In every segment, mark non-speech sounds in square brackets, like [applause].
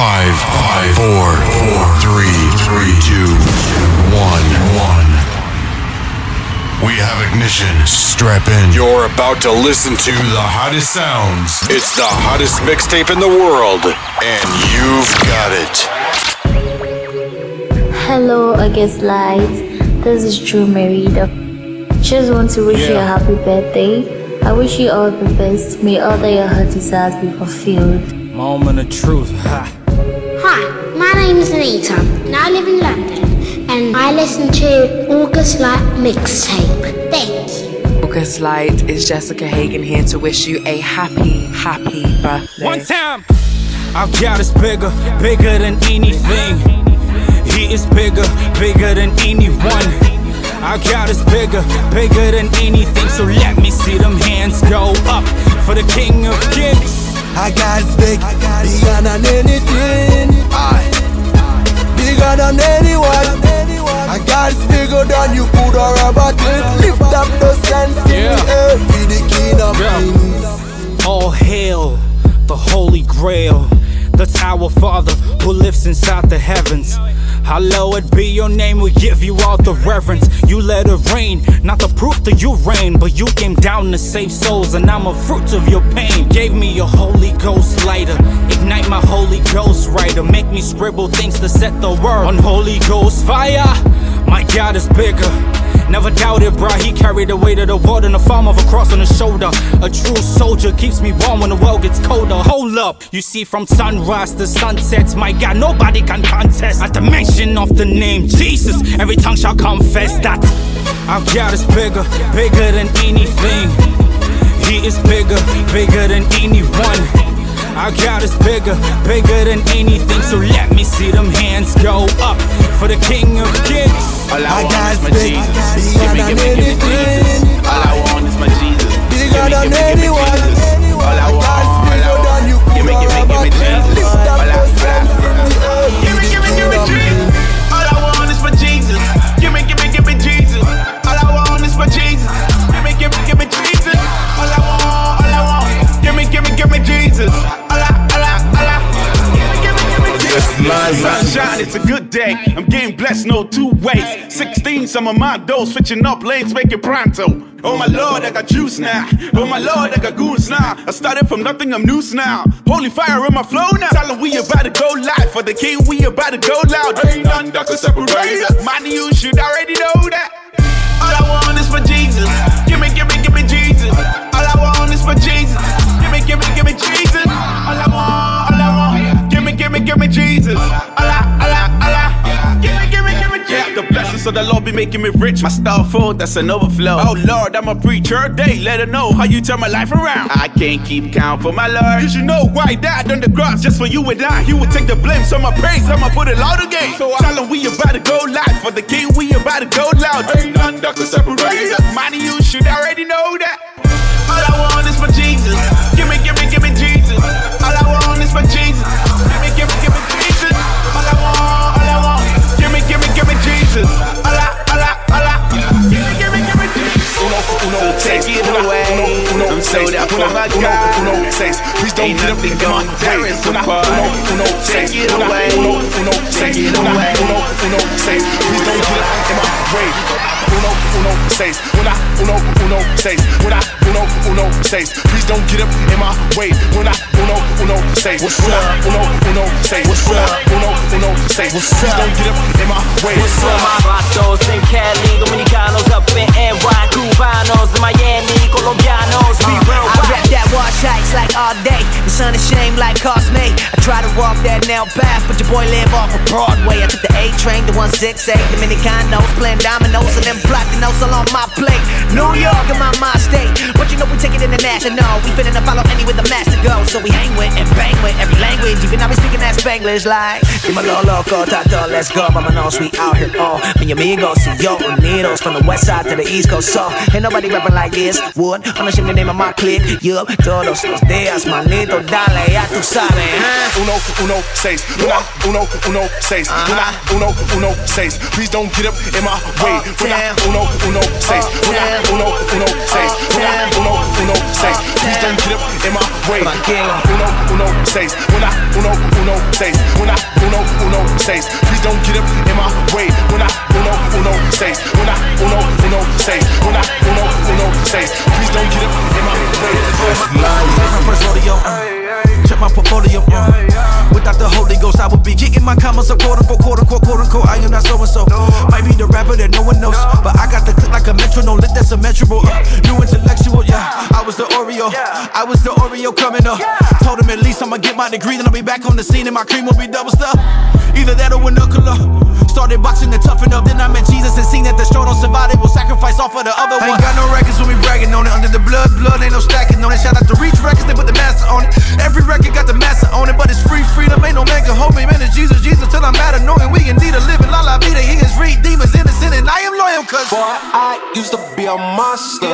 Five, five, four, four, three, three, two, one, one. We have ignition. Strap in. You're about to listen to the hottest sounds. It's the hottest mixtape in the world, and you've got it. Hello, August Lights. This is Drew Merida. Just want to wish you a happy birthday. I wish you all the best. May all that your heart desires be fulfilled. Moment of truth. Ha. Hi, my name is Anita, and I live in London, and I listen to August Light Mixtape. Thank you. August Light is Jessica Hagen here to wish you a happy, happy birthday. One time. Our God is bigger, bigger than anything. He is bigger, bigger than anyone. Our God is bigger, bigger than anything. So let me see them hands go up for the King of Kings. I got big, bigger than anything. I bigger than anyone. I got bigger than you could or ever think. Lift up the sense in Yeah. the air, be the king of kings. All hail the Holy Grail, the Tower Father who lives inside the heavens. Hallowed be your name, we give you all the reverence. You let it rain, not the proof that you reign, but you came down to save souls, and I'm a fruit of your pain. Gave me your Holy Ghost lighter, ignite my Holy Ghost writer, make me scribble things to set the world on Holy Ghost fire. My God is bigger. Never doubted, bruh, he carried the weight of the world in the form of a cross on his shoulder. A true soldier keeps me warm when the world gets colder. Hold up, you see, from sunrise to sunset, my God, nobody can contest. At the mention of the name Jesus, every tongue shall confess that our God is bigger, bigger than anything. He is bigger, bigger than anyone. Our God is bigger, bigger than anything. So let me see them hands go up for the King of Kings. All I I want got is my big, Jesus. Give me, give me, give me Jesus. All I want is my Jesus. Bigger Give me, than give me, give me anyone. Jesus. All I want, all I want. Give me, give me, give me. Jesus. All I, the all I, sense in the air, be Give me, give me, give me Jesus. All I want is my Jesus. Give me, give me, give me Jesus. All I want is my Jesus. Give me, give me, give me Jesus. All I want, all I want. Give me, give me, give me Jesus. All I, all I, all I. Give me, give me, give me Jesus. Sunshine, it's a good day. I'm getting blessed, no two ways. 16, some of my doors switching up lanes, making pronto. Oh my lord, I got juice now. Oh my lord, I got goons now. I started from nothing, I'm loose now. Holy fire in my flow now. Tell we about to go live. For the king, we about to go loud. Ain't none that can separate us. Man, you should already know that. All I want is for Jesus. Give me, give me, give me Jesus. All I want is for Jesus. Give me, give me, give me Jesus. All I want, all I want. Give me, give me, give me Jesus. All I, Yeah, the Lord be making me rich. My style full, that's an overflow. Oh Lord, I'm a preacher. They let her know how you turn my life around. I can't keep count for my Lord. You should know why he died on the cross just for you and I. He would take the blame, so my praise, I'ma put it loud again. So I tell him we about to go live for the king. We about to go loud. Ain't none that can separate us. Money, you should already know that. All I want is for Jesus. Give me, give me, give me Jesus. All I want is for Jesus. Uno, Take it away. I'm out uno, for my God. uno, seis. Please don't get up in my gonna tear way. us Uno, apart. uno, seis, Take it uno, away. uno, uno, seis, Take it uno, away. uno, uno, seis. Please don't get up in my way. Uno, uno, seis, uno, uno, uno, seis, uno, uno, uno, seis. Please don't get up in my way. Uno, uno, uno, seis. What's up? Uno, uno, seis. What's up? Uno, uno, seis. Please don't get up in my way. What's up, my vatos in Cali, Dominicanos up in NY, Cubanos in Miami, Colombianos, we real I rap that wash ice like all day. The sun is shame like Cosme. I try to walk that nail path, but your boy live off of Broadway. I took the A train to 168, Dominicanos, playing dominoes and then platinos all on my plate. New York in my mind state, but you know we take it international. We finna follow anywhere the master goes, so we hang with and bang with every language. Even I be speaking that Spanglish like. Dímelo loco, tato, let's go. Vámonos, we out here oh. all. Mi amigos, y yo unidos from the west side to the east coast. So ain't nobody rapping like this. Wood, on the name of my clique. Yup, todos los días, manito, dale, ya tú sabes, huh? Uno, uno seis. I uno uno seis. I uno uno seis. Please don't get up in my way. When I uno uno seis. When I uno uno seis. When I uno uno seis. Please don't get up in my way. Uno uno seis. When I uno uno seis. When I uno uno seis. Please don't get up in my way. When I uno uno seis. When I uno uno seis. When I uno uno seis. Please don't get up in my way. My first rodeo. Check my portfolio. Uh, without the Holy Ghost, I would be getting my commas up, quote unquote, quote unquote, quote unquote. I am not so and so. Might be the rapper that no one knows, but I got the click like a metronome, lit that's symmetrical. Uh, new intellectual, yeah. I was the Oreo, I was the Oreo coming up. Told him at least I'ma get my degree, then I'll be back on the scene and my cream will be double stuff. Either that or Winnocular. Started boxing to toughen up, then I met Jesus and seen that the strong don't survive, they will sacrifice all for the other one. Ain't got no records when we bragging on it. Under the blood, blood ain't no stacking on it. Shout out to Reach Records, they put the master on it. Every record got the master on it, but it's free freedom. Ain't no man can hold me, man. It's Jesus, Jesus till I'm mad annoying. We indeed a living la la vida. He is read demons innocent, and I am loyal, cause Boy, I used to be a monster.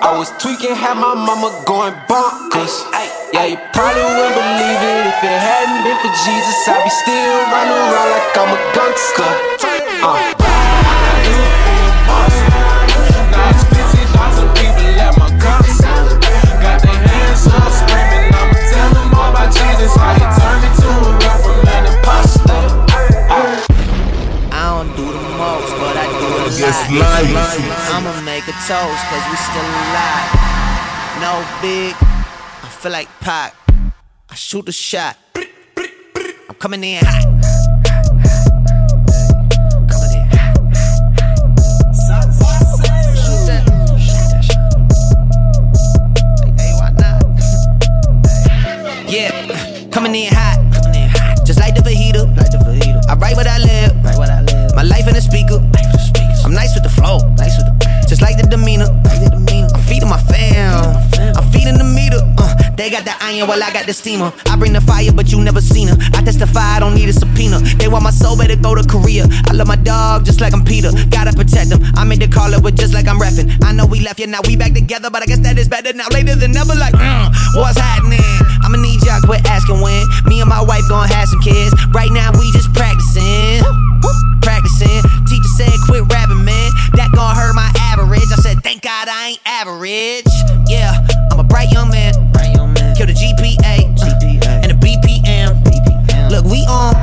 I was tweaking, had my mama going bonkers. Yeah, you probably wouldn't believe it if it hadn't been for Jesus. I'd be still running around like I'm a gangster. I don't do the most, but I do a August lot. Lights. I'ma make a toast, cause we still alive. No big, I feel like Pac. I shoot a shot. I'm coming in hot. Coming in hot. Just like the fajita. I write what I live. My life in the speaker. I'm nice with the flow. Just like the demeanor. They got the iron while I got the steamer. I bring the fire, but you never seen her. I testify, I don't need a subpoena. They want my soul, better go to Korea. I love my dog just like I'm Peter. Gotta protect them. I made the call it with just like I'm repping. I know we left, yeah, now we back together, but I guess that is better now. Later than never, like, mm, what's happening? I'ma need y'all quit asking when. Me and my wife gonna have some kids. Right now, we just practicing. Practicing. Teacher said, quit rapping, man. That gon' hurt my average. I said, thank God I ain't average. Yeah, I'm a bright young man. Kill the GPA, uh, and the BPM. Look, we on.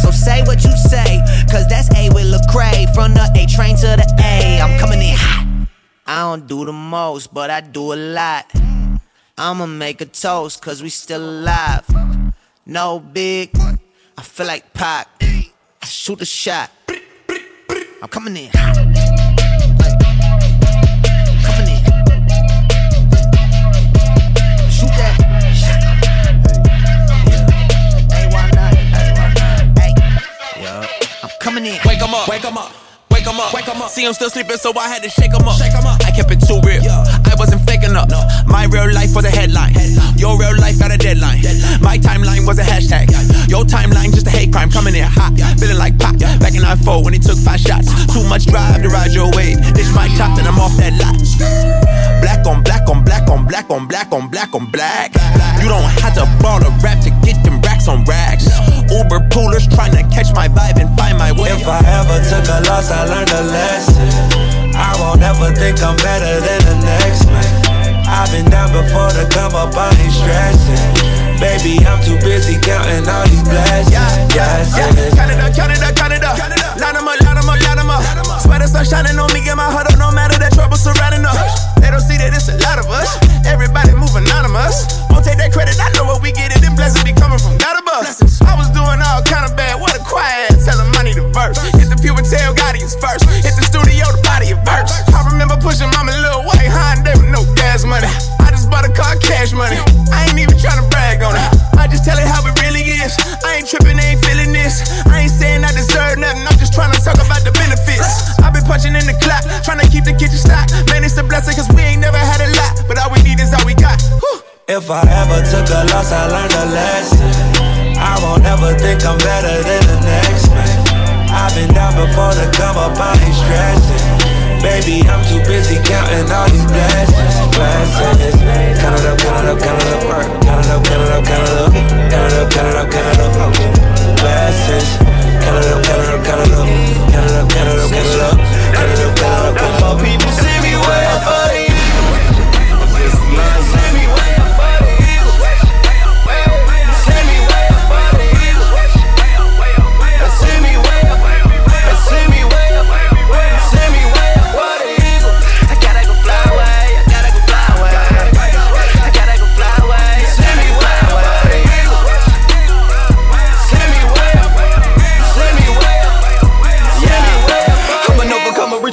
So say what you say, cause that's A with Lecrae. From the A train to the A. I'm coming in hot. I don't do the most, but I do a lot. I'ma make a toast, cause we still alive. No big, I feel like Pac. I shoot a shot. I'm coming in hot. Coming in. Wake 'em up, wake 'em up. Wake 'em up, wake 'em up. See, I'm still sleeping, so I had to shake 'em up. Shake 'em up. I kept it too real. I wasn't faking up. My real life was a headline. Your real life got a deadline. My timeline was a hashtag. Your timeline just a hate crime coming in hot. Feeling like pop. Back in 94 when he took five shots. Uh-huh. Too much drive to ride your wave. This my top, and I'm off that lot. Black on black on black on black on black on black on black. You don't have to ball a rap to get them racks on racks. Uber poolers trying to catch my vibe took a loss, I learned a lesson. I won't ever think I'm better than the next man. I've been down before to come up, I ain't stressing. Baby, I'm too busy counting all these blessings. Blessings. Canada, Canada, Canada. Line 'em up, line 'em up, line 'em up. Swear the sun shining on me, get my heart up, no matter the trouble surrounding us. They don't see that it's a lot of us. Everybody move anonymous. Won't take that credit, I know what we get it. Them blessings be coming from God above. I was doing all kind of bad, pew and tell God he's first. Hit the studio, the body of verse. I remember pushing mama little white Hyundai with no gas money. I just bought a car, cash money. I ain't even tryna brag on it. I just tell it how it really is. I ain't tripping, ain't feeling this. I ain't saying I deserve nothing. I'm just trying to talk about the benefits. I've been punching in the clock, trying to keep the kitchen stocked. Man, it's a blessing, cause we ain't never had a lot. But all we need is all we got. If I ever took a loss, I learned a lesson. I won't ever think I'm better than the next man. I've been out before up, I ain't stressing. Baby, I'm too busy counting all these blessings, blessings. Count it up, count it up, count it up, work. Count it up, count it up, count it up. Count it up, count it up, count it up. Blessings. Count it up, count it up, count it up. Count it up, count it up, count it up. Count it up, count it up, count it up.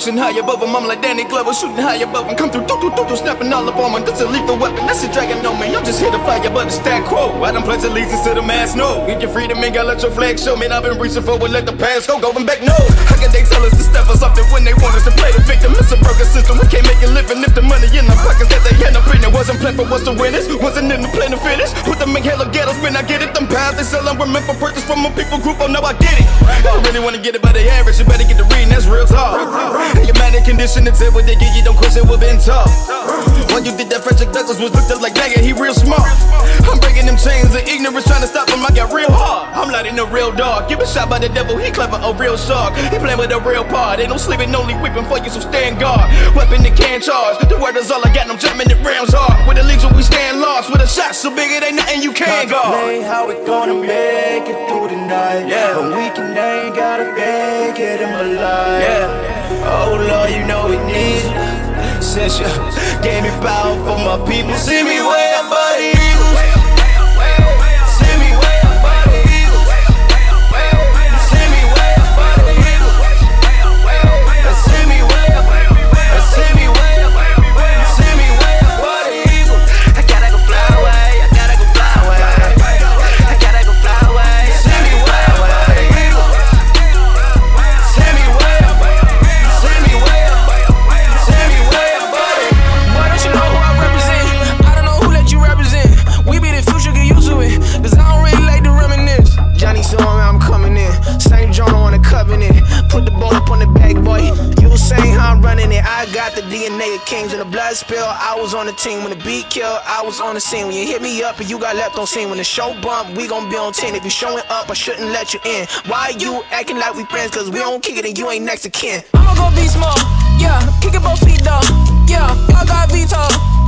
High above him. I'm like Danny Glover, shooting high above him. Come through, doo doo doo doo, snapping all up on me. That's a lethal weapon, that's a dragon on me. I'm just here to fire, but it's that quo. I done pledge allegiance to the mass, no. Get your freedom and gotta let your flag show. Man, I've been reaching for it, let the past go. Going back, no. How can they tell us to step us something when they want us to play the victim? It's a broken system, we can't make a living if the money in the pockets that they end up in. It wasn't planned for us to win it, wasn't in the plan to finish. Put them in hella ghettos when I get it. Them pounds they sell them were meant for purchase from a people group. Oh, no, I get it. I really wanna get it by the average, you better get the reading, that's real talk. Your man in condition to tell what they give you, don't question what been taught. When you did that, Frederick Douglass was looked up like dagger, he real smart. I'm breaking them chains of ignorance, trying to stop him. I got real hard. I'm lighting a real dog. Give a shot by the devil, he clever, a real shark. He playing with a real part. Ain't no sleeping, only weeping for you, so stand guard. Weapon that can't charge. The word is all I got, I'm jamming it rounds hard. With the legion, we stand lost. With a shot so big, it ain't nothing you can't guard. How we gonna make it through the night. Yeah. But we can ain't gotta fake it in my life. Yeah. Oh Lord, you know we need you. Since you gave me power for my people, see me way above the I got the DNA of kings. When the blood spill, I was on the team. When the beat kill, I was on the scene. When you hit me up and you got left on scene. When the show bump, we gon' be on 10. If you showing up, I shouldn't let you in. Why you acting like we friends? Cause we don't kick it and you ain't next to kin. I'ma go be small. Yeah, kick it both feet though. Yeah, I got Vito.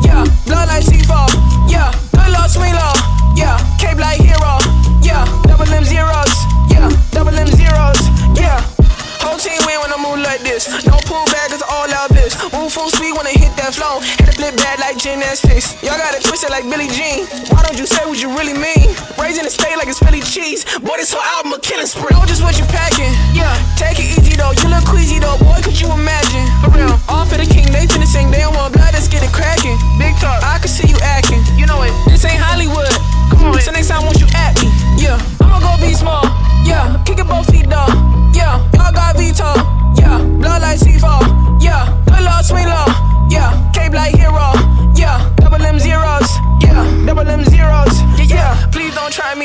Yeah, blood like Seafall. Yeah, good Lord, sweet Lord. Yeah, cape like hero. Yeah, double M zeros. Yeah, double M zeros. Yeah. Whole team win when I move like bad like gymnastics. Y'all got it twisted like Billie Jean. Why don't you say what you really mean? Raising the state like it's Philly cheese. Boy, this whole album a killing spree. Know just what you packing. Yeah, take it easy though. You look queasy though. Boy, could you imagine? For real. All for the king, they finna sing. They don't want blood, let's get it cracking. Big talk. I can see you acting. You know it. This ain't Hollywood. Come on. So next time, won't you at me? Yeah, I'ma go be small. Yeah, kick it both feet though. Yeah, y'all got Vito. Yeah, blood like Seafall. Yeah, good Lord, sweet Lord.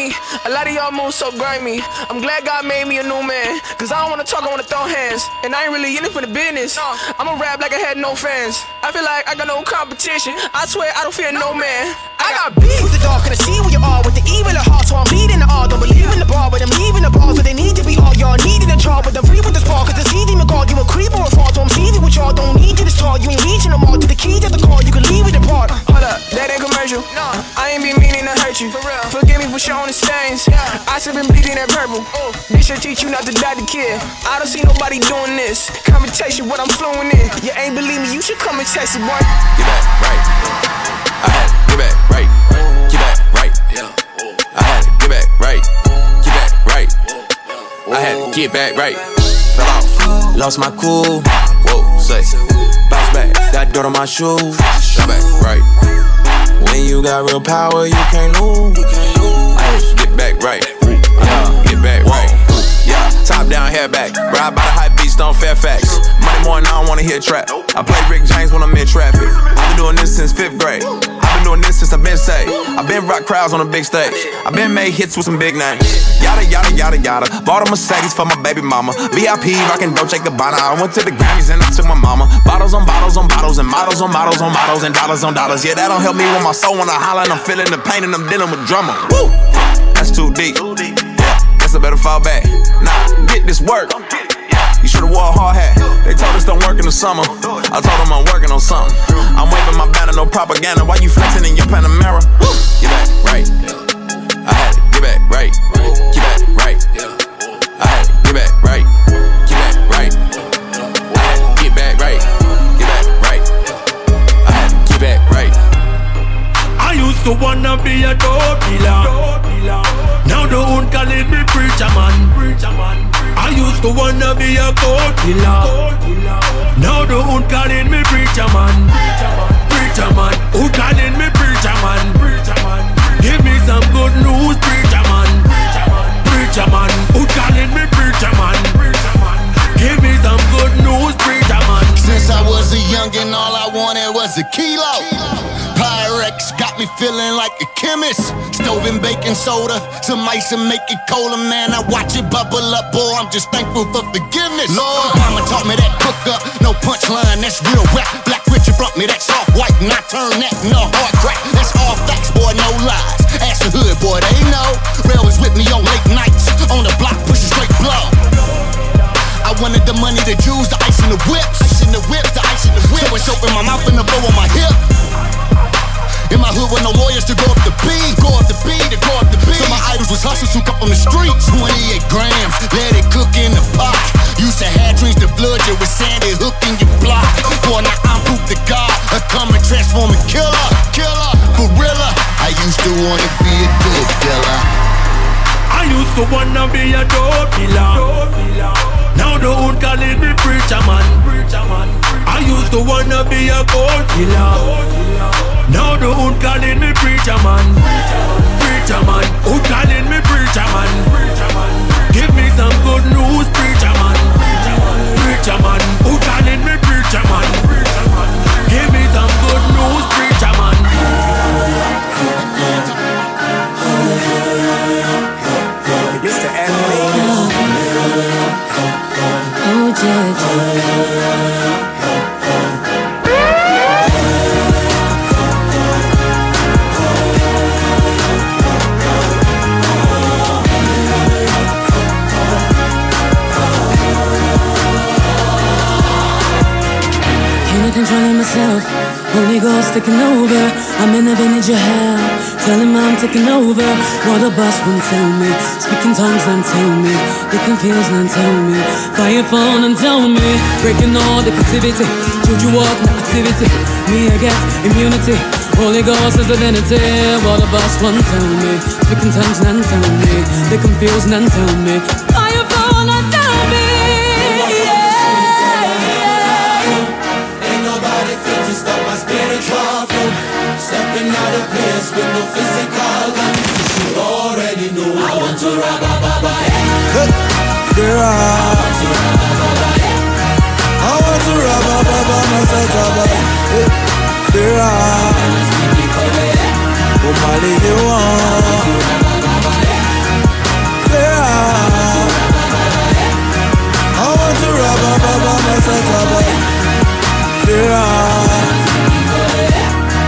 Me. A lot of y'all move so grimy. I'm glad God made me a new man. Cause I don't wanna talk, I wanna throw hands. And I ain't really in it for the business. I'ma rap like I had no fans. I feel like I got no competition. I swear I don't fear no man. I got beef with the dark, and I see where you are with the evil at heart. So I'm leading the art. Don't believe in the bar, but I'm leaving the bars. But they need to be all y'all needing a jar. But I'm free with the spark, cause the CD McCall. You a creep or a fraud. So I'm seething with y'all. Don't need you to start. You ain't reaching them all. To the keys at the car, you can leave it apart. Hold up, that ain't commercial. No, I ain't been meaning to hurt you. For real. Forgive me for showing the stains. I still been bleeding that purple. This should teach you not to die to kid. I don't see nobody doing this. Come and taste you what I'm fluent in. You ain't believe me, you should come and test it, boy. Get back right. I had to get back right. Get back right. I had to get back right. Get back right. I had to get back right. Fell off. Lost my cool. Whoa, say. Bounce back. Got dirt on my shoes. Got back right. When you got real power, you can't lose. I had to get back right. Yeah, get back right. Yeah, top down, hair back. Ride by the high beast on Fairfax. Monday morning, I don't wanna hear trap. I play Rick James when I'm in traffic. I've been doing this since fifth grade. Been doing this since I've been saved. I've been rock crowds on a big stage. I've been made hits with some big names. Yada yada yada yada. Bought a Mercedes for my baby mama. VIP rockin' Dolce Gabbana. I went to the Grammys and I took my mama. Bottles on bottles on bottles and models on models on models and dollars on dollars. Yeah, that don't help me with my soul when I holler and I'm feeling the pain and I'm dealing with drama. Woo! That's too deep. Yeah, guess I better fall back. Nah, get this work. You should've wore a hard hat. They told us don't work in the summer. I told them I'm working on something. I'm waving my banner, no propaganda. Why you flexing in your Panamera? Get back right. I had to get back right. Get back right. I had to get back right. Get back right. I had to get back right. Get back right. I had to get back right. I used to wanna be a dope dealer. Now the own call me preacher man. Preacher man. I used to wanna be a court killer. Now the hood calling me preacher man. Preacher man, who calling me preacher man? Give me some good news, preacher man. Preacher man, who calling me preacher man? Give me some good news, preacher man. Since I was a youngin', all I wanted was a kilo. Pyrex got me feeling like a chemist. Stove and baking soda, some ice and make it colder, man. I watch it bubble up, boy. I'm just thankful for forgiveness. Lord, mama taught me that cook up, no punchline, that's real rap. Black Richard brought me that soft white, and I turned that into hard crack. That's all facts, boy, no lies. Ask the hood, boy, they know. Rail was with me on late nights, on the block, pushing straight blow. I wanted the money, the jewels, the ice in the whips. Ice in the whips, the ice in the whips. So it's open my mouth and the bow on my hip. In my hood with no lawyers to go up the B, go up the B, to go up the B. So my idols was hustlers who come from the streets. 28 grams, let it cook in the pot. Used to have dreams to flood you with sandy hook in your block. Boy, now I'm proof to God, a coming transforming killer, killer, gorilla. I used to wanna be a dope dealer. I used to wanna be a dope dealer. Now the hood calling me preacher man. I used to wanna be a gold killer. Now the hood calling me preacher man. Preacher man, hood calling me preacher man. Give me some good news. Preacher taking over. I'm in a vintage of hell. Tell him I'm taking over. What a boss won't tell me. Speaking tongues and tell me. They confuse and tell me. Fire phone and tell me. Breaking all the captivity. you walk the activity. Me I get immunity. Holy Ghost is divinity. What a boss won't tell me. Speaking tongues and tell me. They confuse and tell me. Stepping out of place with no physical gun. You already know I want to rob a baba. Are. I want to rob a baba myself, baba. Are. Oh, you want. There are. I want to rob a baba myself, baba. Are.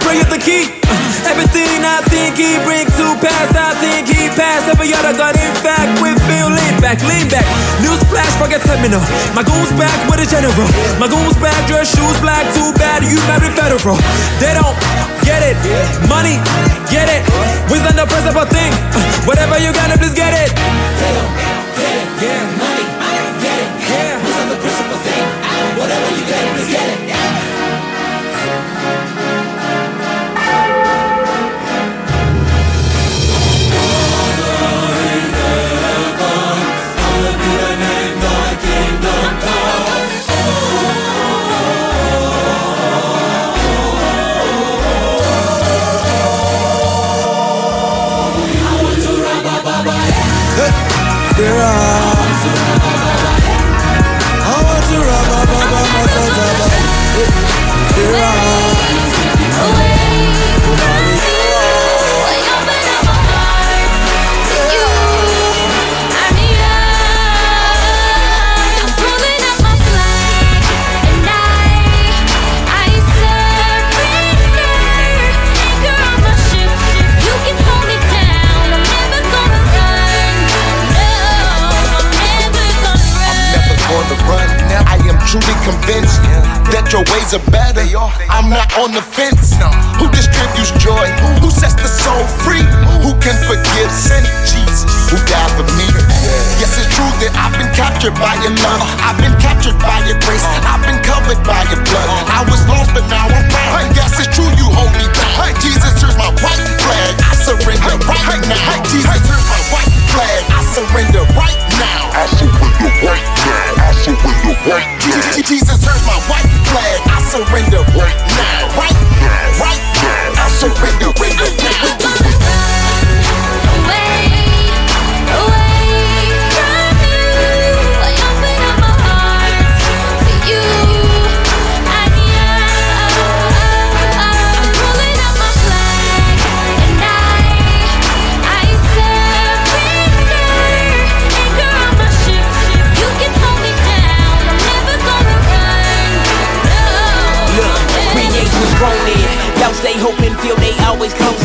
the hook, but look and pray at the key. Everything I think he bring to pass, I think he pass. Every other God, in fact, we feel lean back, lean back. News flash, forget terminal. My goons back with a general. My goons back, dress shoes black, too bad, you married federal. They don't get it. Money, get it. Wisdom the principal thing. Uh, whatever you got, please get it. Yeah. There are convinced that your ways are better. I'm not on the fence. Who distributes joy? Who sets the soul free? Who can forgive sin? Jesus, who died for me. Yes, it's true that I've been captured by your love. I've been captured by your grace. I've been covered by your blood. I was lost, but now I'm found. Yes, it's true you hold me down. Jesus, here's my white flag. I surrender right now. Jesus, here's my white flag. I surrender right now. I surrender right now. I surrender right now. Jesus, here's my white flag. I surrender right now. Right now. Right now. I surrender, surrender now.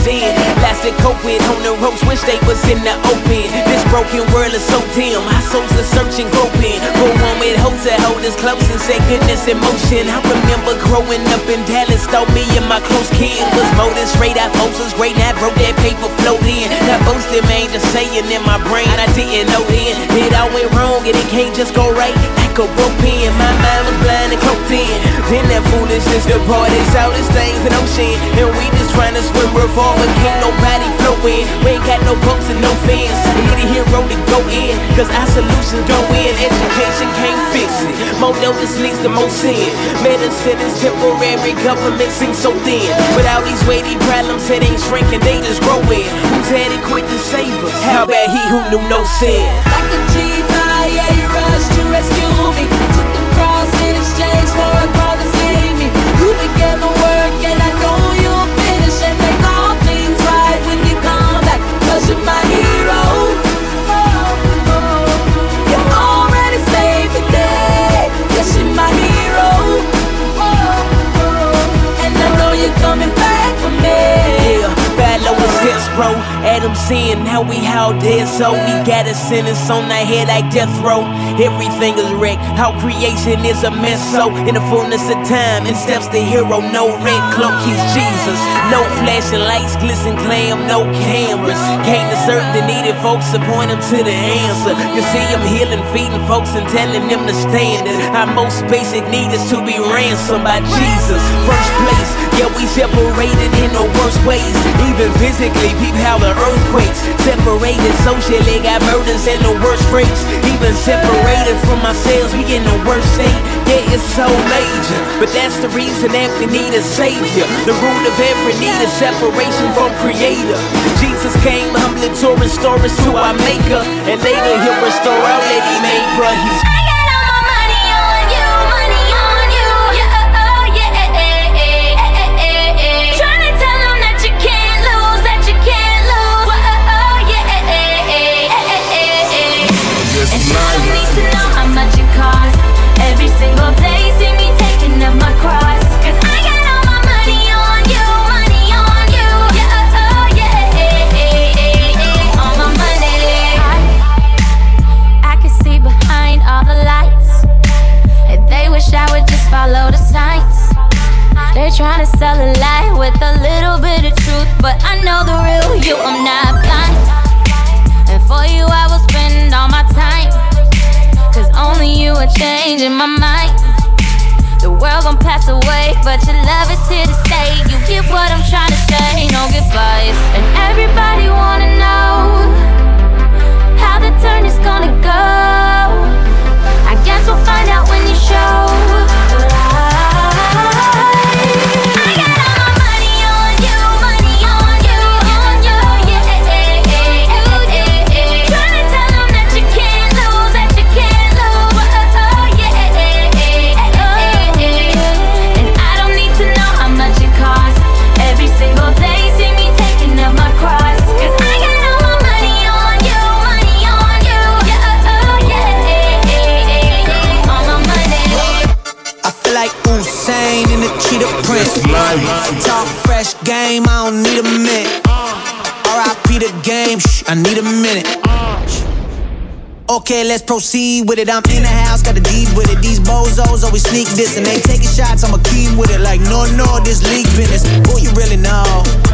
In. Coat with on the ropes, wish they was in the open. This broken world is so dim, my souls are searching, groping. For one with hope to hold us close and say goodness in motion. I remember growing up in Dallas, thought me and my close kin was molded straight out posters, great I wrote that paper float in. Not boasting, man, just saying in my brain, I didn't know then. It all went wrong and it can't just go right. Rope in, my mind was blind and cloaked in. Then that foolishness departed, saw this things in ocean. And we just trying to swim revolving, can't nobody flow in. We ain't got no boats and no fans. Need a hero to go in, cause our solutions go in. Education can't fix it. More notice leads to more sin. Medicine is temporary, government seems so thin. But all these weighty problems, it ain't shrinking, they just growing. Who's quick to save us? How about he who knew no sin? Like a rescue me. How we how dead, so we got a sentence on our head like death row. Everything is wrecked, how creation is a mess. So, in the fullness of time, in steps the hero, no red cloak, he's Jesus. No flashing lights, glisten glam, no cameras. Came to serve the needed folks to point them to the answer. You see him healing, feeding folks, and telling them to stand. And our most basic need is to be ransomed by Jesus. First place, yeah, we separated in the worst ways. Even physically, people how the earthquakes separated socially, got murders in the worst rates. Even separated from ourselves, we in the worst state. Yeah, it's so major, but that's the reason that we need a savior. The root of every need is separation from Creator. Jesus came humbly to restore us to our Maker, and later He'll restore all that He made, bruh. He's They're trying to sell a lie with a little bit of truth. But I know the real you, I'm not blind. And for you, I will spend all my time. Cause only you are changing my mind. The world gon' pass away, but your love is here to stay. You get what I'm trying to say, no goodbyes. And everybody wanna know proceed with it. I'm in the house, got a deed with it. These bozos always sneak this and they taking shots. I'ma keep with it. Like, no, no, this league business. Who you really know?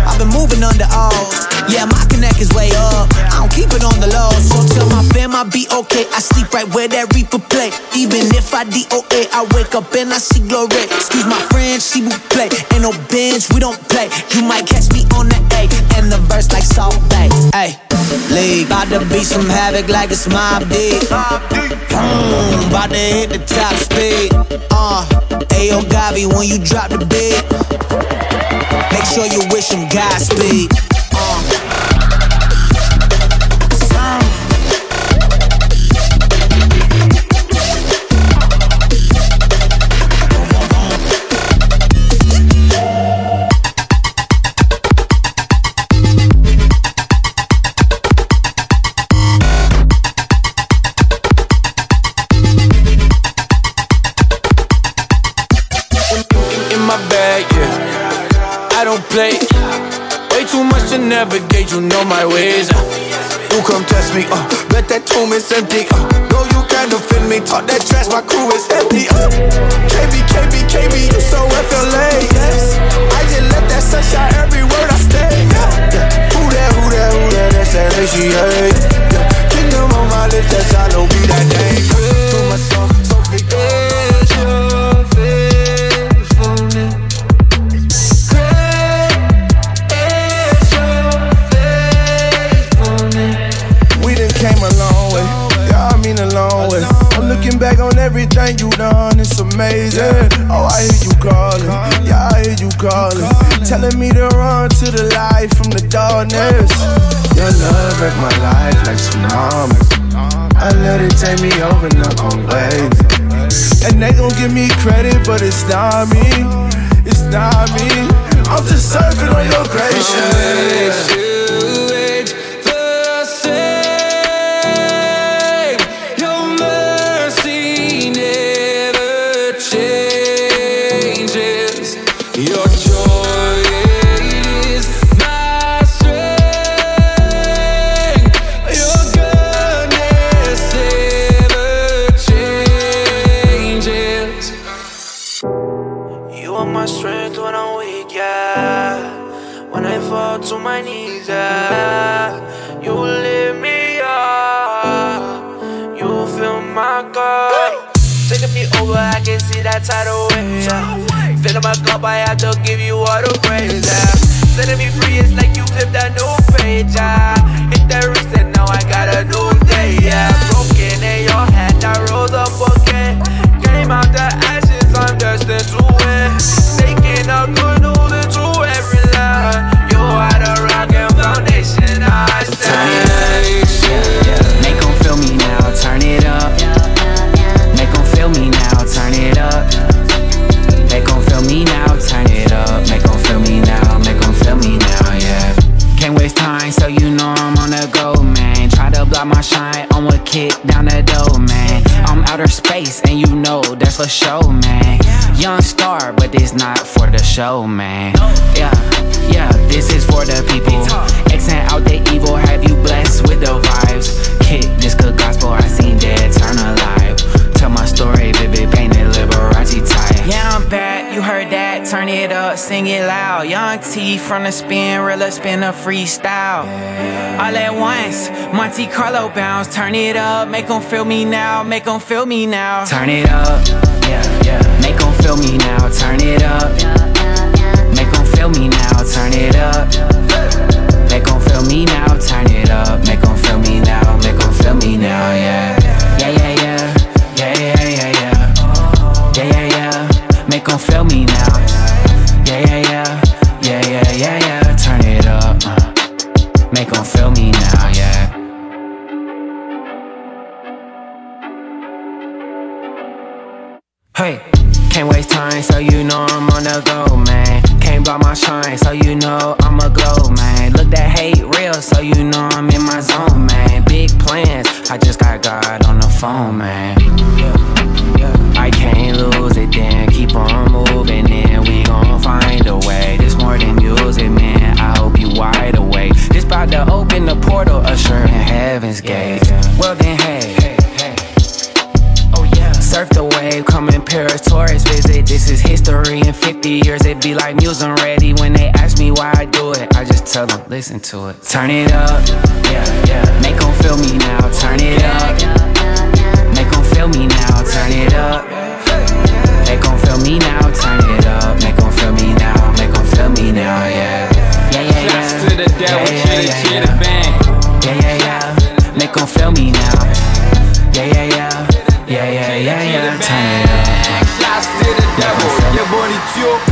I've been moving under all. Yeah, my connect is way up. I don't keep it on the low. So tell my fam I be okay. I sleep right where that Reaper play. Even if I DOA, I wake up and I see glory. Excuse my friend, she will play. Ain't no bench, we don't play. You might catch me on the A and the verse like Salt Bae. Hey, league. About to be some havoc like it's Mobb Deep. Boom, about to hit the top speed. Uh, Ayo Gavi when you drop the beat. Make sure you wish him Godspeed. in Play. Way too much to navigate, you know my ways. You come test me, uh. Bet that tomb is empty, uh. No, you can't offend me. Talk that trash, my crew is empty, uh. KB, KB, KB, you Block my shine, I'm a kick down the door, man. I'm outer space, and you know that's for show, man. Young star, but it's not for the show, man. Yeah, yeah, this is for the people. Xing out the evil, have you blessed with the vibes? Kick this good gospel, I seen dead turn alive. Tell my story, vivid, painted. Yeah, I'm back, you heard that, turn it up, sing it loud. Young T from the spin, realer spin a freestyle. All at once, Monte Carlo bounce, turn it up, make them feel me now, make them feel me now. Turn it up, yeah, yeah, make them feel me now, turn it up. Make them feel me now, turn it up. Make them feel me now, turn it up. Make them feel me now, make them feel me now, yeah, them feel me now. Yeah, yeah, yeah. Yeah, yeah, yeah, yeah. Turn it up. uh. Make feel me now, yeah. Hey, can't waste time, so you know I'm on the go, man. Can't block my shine, so you know I'm a glow, man. Look that hate real, so you know I'm in my zone, man. Big plans, I just got God on the phone, man. Yeah, yeah. I can't lose it then, keep on moving and We gon' find a way. This more than music, man. I hope you wide awake. This about to open the portal, ushering heaven's gate. Well then, hey. hey, hey. Oh, yeah. Surf the wave, come in Paris, tourist visit. This is history in 50 years. It be like music. ready when they ask me why I do it. I just tell them, listen to it. Turn it up, yeah, yeah. Make them feel me now, turn it up. Feel me now, turn it up. Make them feel me now, turn it up. Make them feel me now, make them feel me now, yeah. Yeah, yeah, yeah. Shots to the devil, yeah, yeah, chitter, yeah. bang. Yeah, yeah, yeah. Make them feel me now. Yeah, yeah, yeah. Yeah, yeah, yeah, yeah. Turn it up. Shots to the devil, your body tio.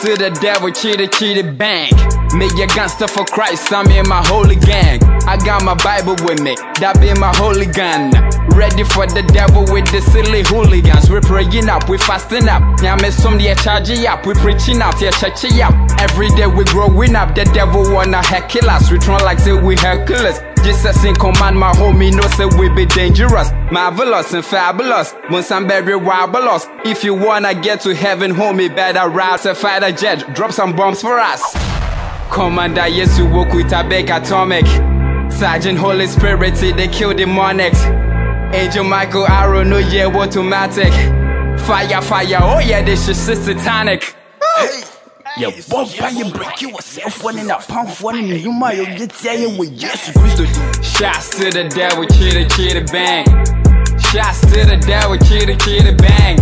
To the devil, cheater, cheater, bang. Me a gangster for Christ, I'm in my holy gang. I got my Bible with me, that be my holy gun. Ready for the devil with the silly hooligans. We praying up, we fasting up. Yeah, me some they charging up, we preaching up, yeah, churching up. Every day we growing up, the devil wanna heckle us. We try like say we Hercules. Jesus in command, my homie know say we be dangerous, marvelous and fabulous. Once I'm very wobulous. If you wanna get to heaven, homie, better rise a fighter jet. Drop some bombs for us. Commander Yesu woke with a big atomic. Sergeant Holy Spirit, they kill demonics. Angel Michael Arrow, no yeah, automatic. Fire, fire, oh yeah, this is satanic. Yeah, vampire you break yourself one in a pound one in you might get saying with yes Christ Shots to the devil, cheater, cheater, bang. Shots to the devil, cheater, cheater, bang.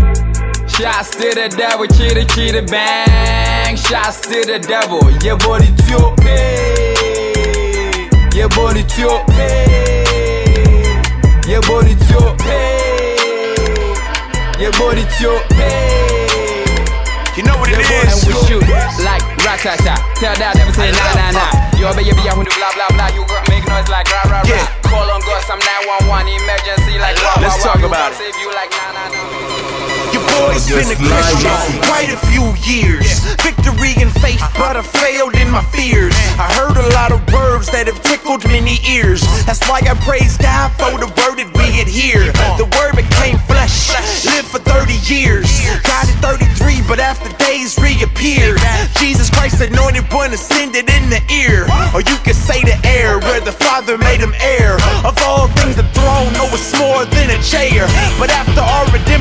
Shots to the devil, cheater, cheater, bang. Shots to the devil, your body tio, hey. Your body tio, hey. Your body tio, hey. You know what it is. And we shoot like ratata. Tell that never say nah nah nah. Yo, baby, be when do blah blah blah. You make noise like rah rah rah. Call on God, some 911 emergency like wah Let's talk about gotta Save you like nah nah nah. Your boy's been a Christian for quite a few years. Victory in faith, but I failed in my fears. I heard a lot of words that have tickled many ears. That's why I praise God for the word that we adhere. The word became flesh, lived for 30 years. Died at 33, but after days reappeared. Jesus Christ, anointed one, ascended in the ear. Or you could say the air, where the Father made him heir. Of all things, the throne, no, it's more than a chair. But after our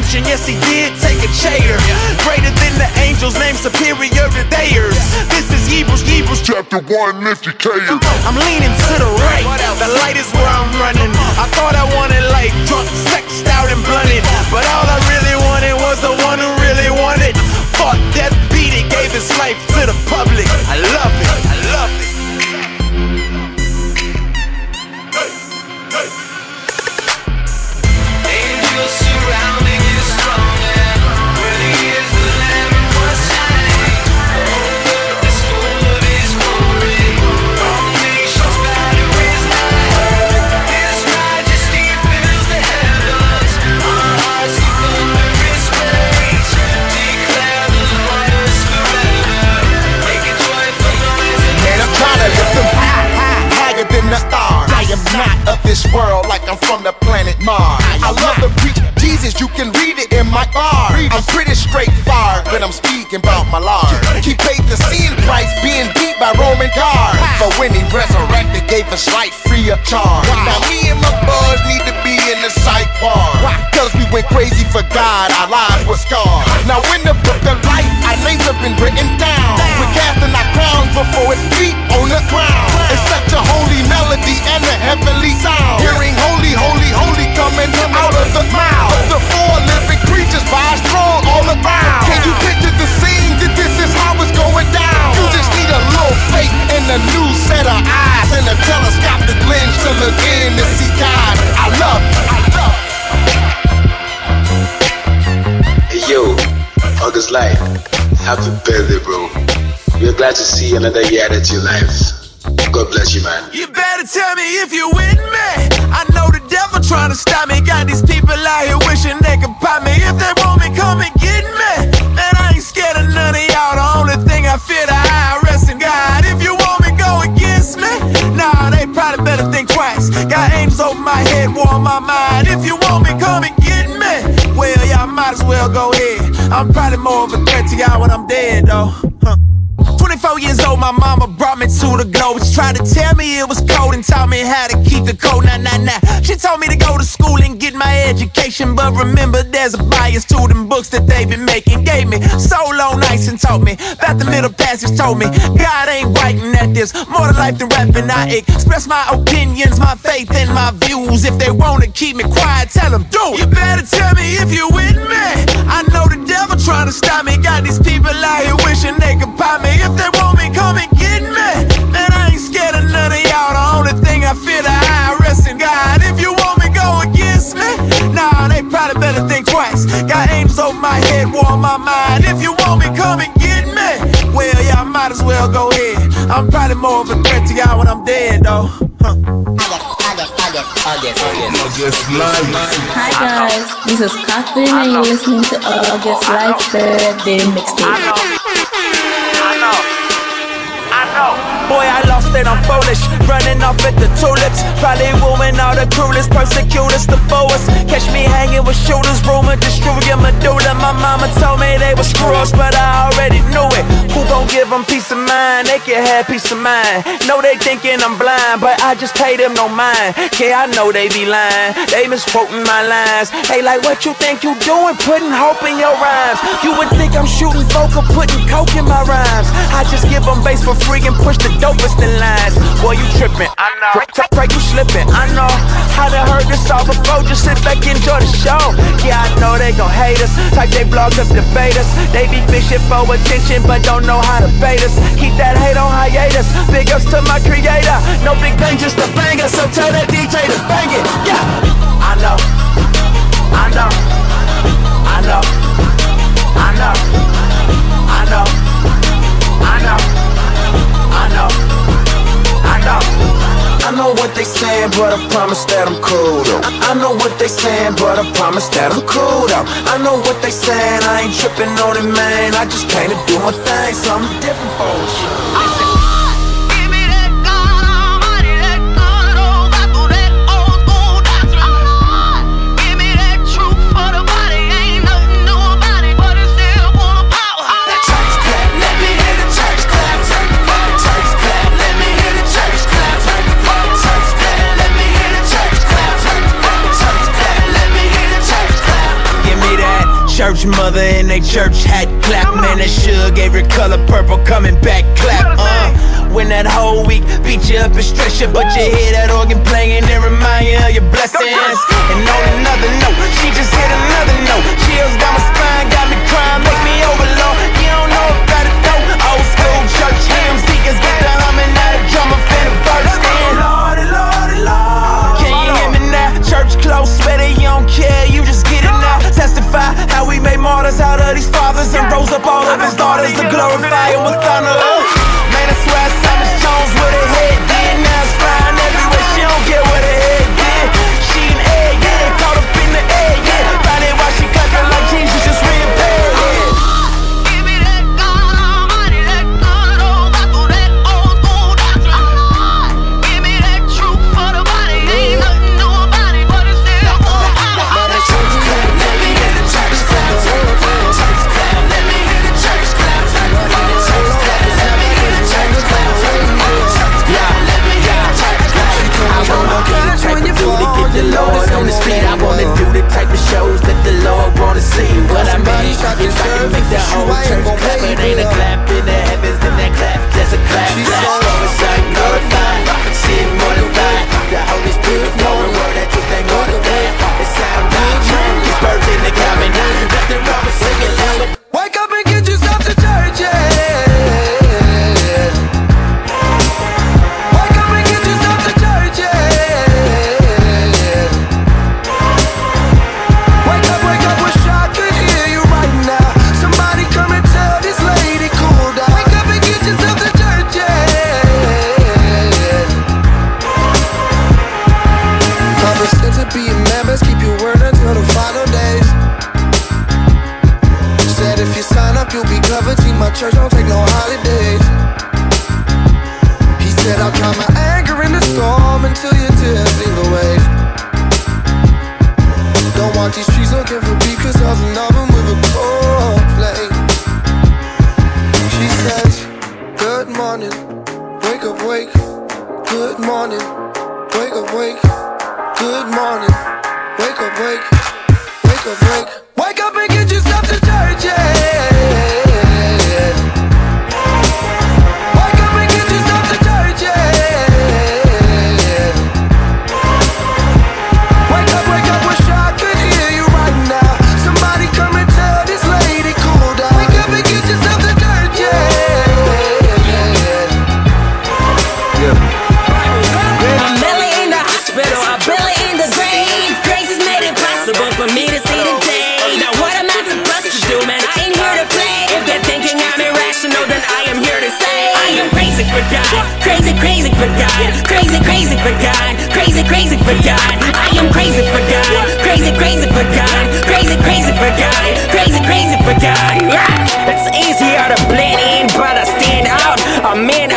redemption, yes, he did take a chair. Greater than the angels, named superior to theirs. This is Hebrews, Hebrews chapter 1, if you care. I'm leaning to the right, the light is where I'm running. I thought I wanted life, drunk, sexed out, and blunted. But all I really wanted was the one who really wanted. Fought death, beat it, gave his life to the public. I love it, I love of this world like I'm from the planet Mars. I love to preach Jesus, you can read it in my bar. I'm pretty straightforward when I'm speaking about my Lord. He paid the sin price being beat by Roman guards. But when he resurrected, gave us life free of charge. Now me and my boys need to be in the psych ward. Cause we went crazy for God, our lives were scarred. Now in the book of life, our names have been written down. We're casting our crowns before it's feet on the ground. It's such a holy melody and a heavenly sound. Hearing holy, holy, holy coming out of the mouth of the four living creatures by his throne all around. Can you picture the scene that this is how it's going down? You just need a little faith and a new set of eyes and a telescopic lens to look in to see God. I love you. I love. Hey yo, August Live, happy birthday, bro. We're glad to see another year added to your life. God bless you, man. You better tell me if you with me. I know the devil trying to stop me. Got these people out here wishing they could pop me. If they want me, come and get me. Man, I ain't scared of none of y'all. The only thing I fear the IRS and God. If you want me, go against me. Nah, they probably better think twice. Got angels over my head, war on my mind. If you want me, come and get me. Well, y'all might as well go ahead. I'm probably more of a threat to y'all when I'm dead, though. Huh. 25 Four years old, my mama brought me to the globe. She tried to tell me it was cold and taught me how to keep the code. Nah, nah, nah. She told me to go to school and get my education. But remember, there's a bias to them books that they been making. Gave me solo nights and taught me about the middle passage. Told me God ain't writing at this. More to life than rapping. I express my opinions, my faith, and my views. If they wanna keep me quiet, tell them do it. You better tell me if you with me. I know the devil trying to stop me. Got these people out here wishing they could pop me. If they want me, come and get me. Man, I ain't scared of none of y'all. The only thing I fear the IRS and God. If you want me, go against me. Nah, they probably better think twice. Got angels over my head, war on my mind. If you want me, come and get me. Well, y'all might as well go ahead. I'm probably more of a threat to y'all when I'm dead, though. Huh. Hi guys, this is Catherine and you're listening to August Live Birthday Mixtape. Boy, I lost I'm foolish. Running off at the tulips. Probably wooing all the cruelest, persecutors, the foes. Catch me hanging with shooters, rumor destroy your medulla. My mama told me they were screws, but I already knew it. Who gon' give them peace of mind? They can have peace of mind. Know they thinking I'm blind, but I just pay them no mind. Yeah, I know they be lying. They misquoting my lines. Hey, like what you think you doing? Putting hope in your rhymes. You would think I'm shooting vocal, putting coke in my rhymes. I just give them bass for free and push the dopest in lines. Boy, you tripping. I know. Pray, pray you slipping. I know. How to heard this all before. Just sit back, enjoy the show. Yeah, I know they gon' hate us. Type they blogs up, debate us. They be fishing for attention, but don't know how to bait us. Keep that hate on hiatus. Big ups to my creator. No big thing, just a banger. So tell that DJ to bang it. But I promise that I'm cool though. I, I know what they saying, but I promise that I'm cool though. I know what they saying, I ain't tripping on it, man. I just came to do my thing, something different for shit. Church mother in they church hat clap. Man, that sure every color purple coming back clap. Uh, when that whole week beat you up and stress you, but you hear that organ playing and remind you of your blessings. And on another note, she just hit another note. Chills down my spine, got me crying, make me overload. You don't know about it though. Old school church hymns, deacons get the humming, now the drummer finna burst in. Made martyrs out of these fathers and rose up all of his daughters to glorify him with thunder. Man, I swear I deserve that You, I ain't gon' play it.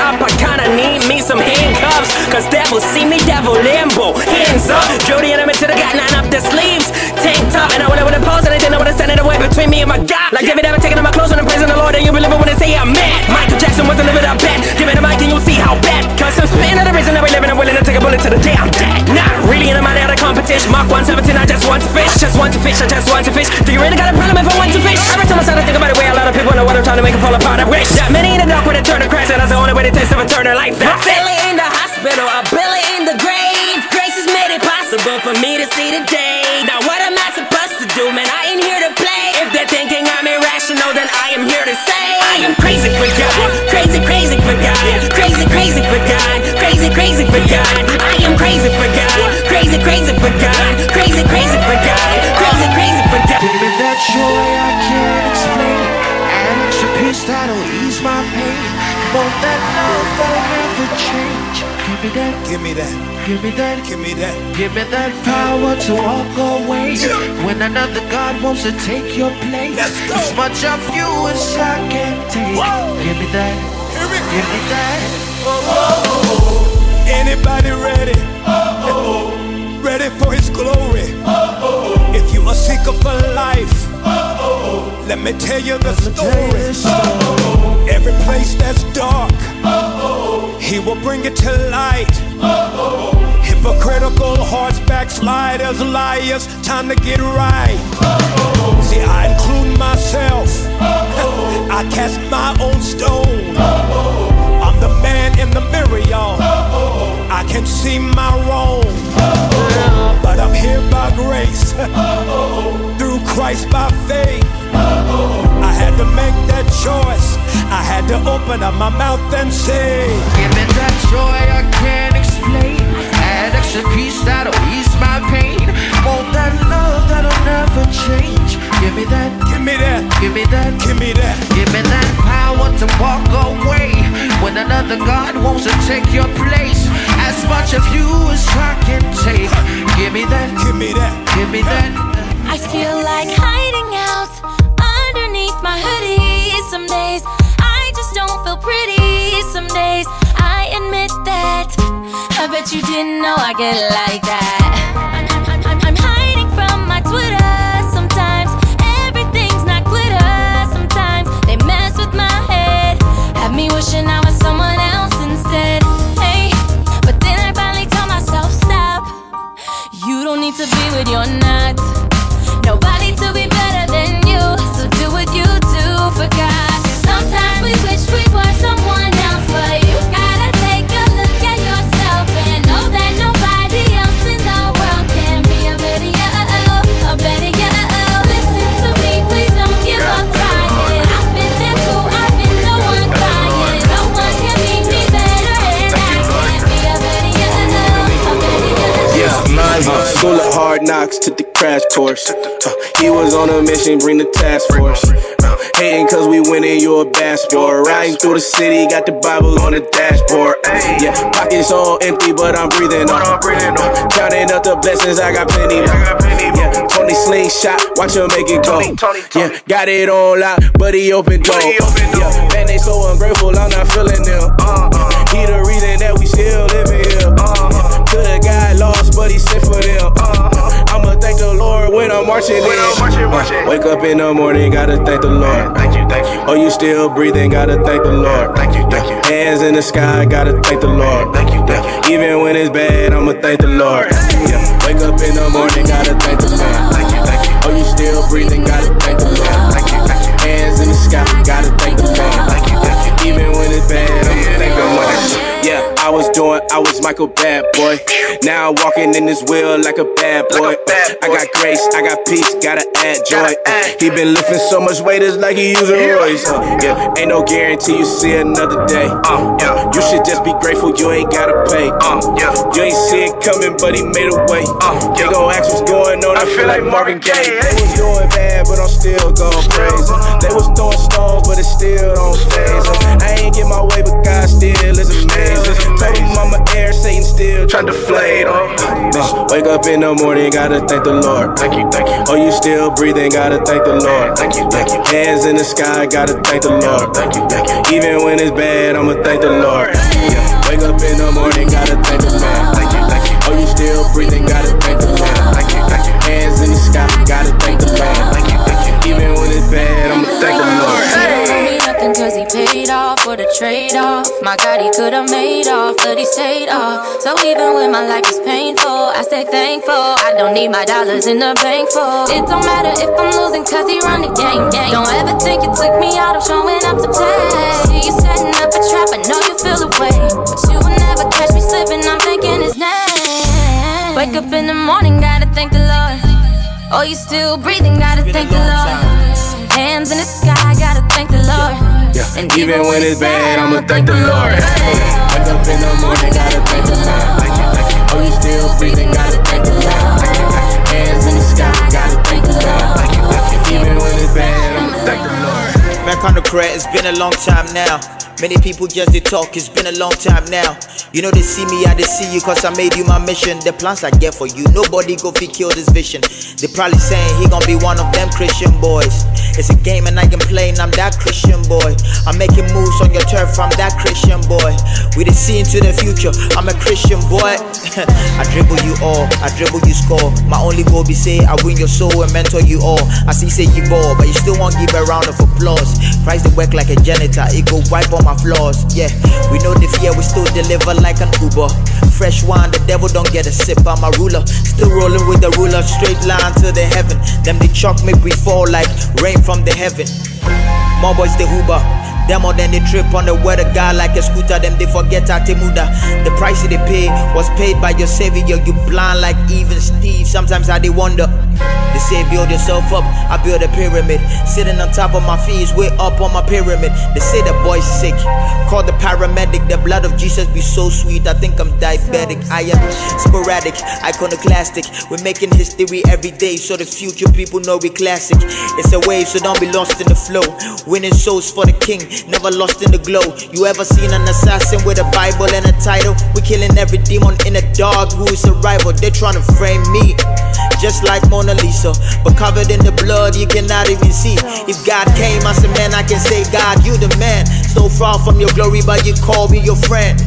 Up, I kinda Cause devil see me, devil limbo. Hands up, Jody and I'm into the got nine up their sleeves. Tank top, and I went over the pose, and I didn't know what to stand in the way between me and my God. Like David ever taking off my clothes when I'm praising the Lord, and you believe it when they say I'm mad. Michael Jackson wasn't living up bad. Give me the mic and you'll see how bad. Cause I'm spitting the reason that we living, I'm willing to take a bullet to the day I'm dead. Not really in the mind of the competition. Mark 117, I just want to fish. Just want to fish, I just want to fish. Do you really got a problem if I want to fish? Every time I start to think about it, way a lot of people know what I'm trying to make it fall apart. I wish that many in the dark would have turned to Christ, and that's the only way to taste of eternal life. That's it. In the hospital, a Billy in the grave. Grace has made it possible for me to see the day. Now what am I supposed to do, man? I ain't here to play. If they're thinking I'm irrational, then I am here to say I am crazy for God, crazy, crazy for God, crazy, crazy for God, crazy, crazy for God. I am crazy for God, crazy, crazy for God, crazy, crazy for God, crazy, crazy for God. Give me that joy I can't explain. An extra peace that'll ease my pain. Want that love that'll never change. Give me that. Give me that. Give me that. Give me that. Give me that power to walk away. When another God wants to take your place. As much of you as I can take. Give me that. Give me that. Oh oh oh. Anybody ready? Oh, oh, oh. Ready for his glory? Oh, oh, oh. If you a seeker for life, let me tell you the story. Every place that's dark, he will bring it to light. Hypocritical hearts, backsliders, liars, time to get right. See, I include myself. [laughs] I cast my own stone. The man in the mirror, y'all. I can see my wrong. But I'm here by grace. Through Christ by faith. I had to make that choice. I had to open up my mouth and say, Give me that joy I can't explain. Add extra peace that'll ease my pain. Want that love that'll never change. Give me that. Give me that. Give me that. Give me that. Give me when another God wants to take your place. As much of you as I can take. Give me that. Give me that. Give me that. I feel like hiding out underneath my hoodie. Some days I just don't feel pretty. Some days I admit that. I bet you didn't know I get like that. Wishing I was someone else instead. Hey, but then I finally tell myself, stop. You don't need to be with your nuts. Knocks took the crash course. Uh, he was on a mission, bring the task force. Uh, hating cause we winning, you a bad sport. Riding through the city, got the Bible on the dashboard. Yeah, pockets all empty, but I'm breathing on. Uh, counting up the blessings, I got plenty. Yeah, Tony slingshot, watch him make it go. Yeah, got it on lock, but he open door. Yeah, man, they so ungrateful, I'm not feeling them. He the reason that we still living here. Coulda got lost, but he sent for them. Thank the Lord when I'm marching in. Uh, wake up in the morning, gotta thank the Lord. Thank you, thank you. Oh, you still breathing, gotta thank the Lord. Thank you, thank you. Hands in the sky, gotta thank the Lord. Thank you, thank you. Even when it's bad, I'ma thank the Lord. Yeah. Wake up in the morning, gotta thank the man. Thank you, thank you. Oh, you still breathing, gotta thank the man. Thank you, thank you. Hands in the sky, gotta thank the man. I was Michael Bad Boy. Now I'm walking in this wheel like a bad boy. I got grace, I got peace, gotta add joy. He been lifting so much weight, it's like he using Royce. Uh, yeah, ain't no guarantee you see another day. Uh, yeah, you should just be grateful you ain't gotta pay. Uh, yeah, you ain't see it coming, but he made a way. Uh, they gon' ask what's going on, I feel like Marvin Gaye. They was doing bad, but I'm still going crazy. They was throwing stones, but it still don't phase. I ain't get my way, but God still is amazing. Told him I'm a air, Satan still trying to flay them. Uh, wake up in the morning, gotta thank the Lord. Thank you, thank you. Oh, you still breathing, gotta thank the Lord. Thank you, thank you. Hands in the sky, gotta thank the Lord. Thank you, thank you. Even when it's bad, I'ma thank the Lord. Yeah. Wake up in the morning, gotta thank the man. Thank you, thank you. Oh, you still breathing, gotta thank the man. Thank you, thank you. Hands in the sky, gotta thank the man. Thank you, thank you. Even when it's bad, I'ma thank the Lord. Nothing cause he paid off for the trade off. My God, he could've made off, but he stayed off. So even when my life is painful, I stay thankful. I don't need my dollars in the bank for. It don't matter if I'm losing cause he run the game, game. Don't ever think you took me out of showing up to play. See you setting up a trap, I know you feel the way. But you will never catch me slipping, I'm thinking his name. Wake up in the morning, gotta thank the Lord. Oh, you still breathing, gotta thank the Lord. Hands in the sky, gotta thank Lord. Yeah. And even when it's bad, I'ma thank the Lord. Wake up in the morning, gotta thank the Lord. Oh, you still breathing, gotta thank the Lord. Hands in the sky, gotta thank the Lord. Even when it's bad, I'ma thank the Lord. Back on the crack, it's been a long time now. Many people just they talk, it's been a long time now. You know they see me, I they see you, cause I made you my mission. The plans I get for you, nobody go fi kill this vision. They probably saying he gonna be one of them Christian boys. It's a game and I can play, and I'm that Christian boy. I'm making moves on your turf, I'm that Christian boy. We the see into the future, I'm a Christian boy. [laughs] I dribble you all, I dribble you score. My only goal be say I win your soul and mentor you all. I see say you ball, but you still won't give a round of applause. Christ the work like a janitor, it go wipe on my flaws. Yeah, we know the fear, we still deliver like an Uber. Fresh wine, the devil don't get a sip. I'm a ruler, still rolling with the ruler, straight line to the heaven. Them they chalk make we fall like rain from the heaven. More boys the Uber. Them more than they trip on the word of God like a scooter. Them they forget Atimuda. The price they pay was paid by your savior. You blind like even Steve. Sometimes I they wonder. They say build yourself up. I build a pyramid. Sitting on top of my feet, way up on my pyramid. They say the boy's sick. Call the paramedic. The blood of Jesus be so sweet. I think I'm diabetic. I am sporadic, iconoclastic. We're making history every day, so the future people know we classic. It's a wave, so don't be lost in the flow. Winning souls for the king, never lost in the glow. You ever seen an assassin with a Bible and a title? We killing every demon in a dog who is a rival. They're trying to frame me, just like Mona Lisa, but covered in the blood you cannot even see. If God came as a man, I can say, God, you the man. So far from your glory, but you call me your friend.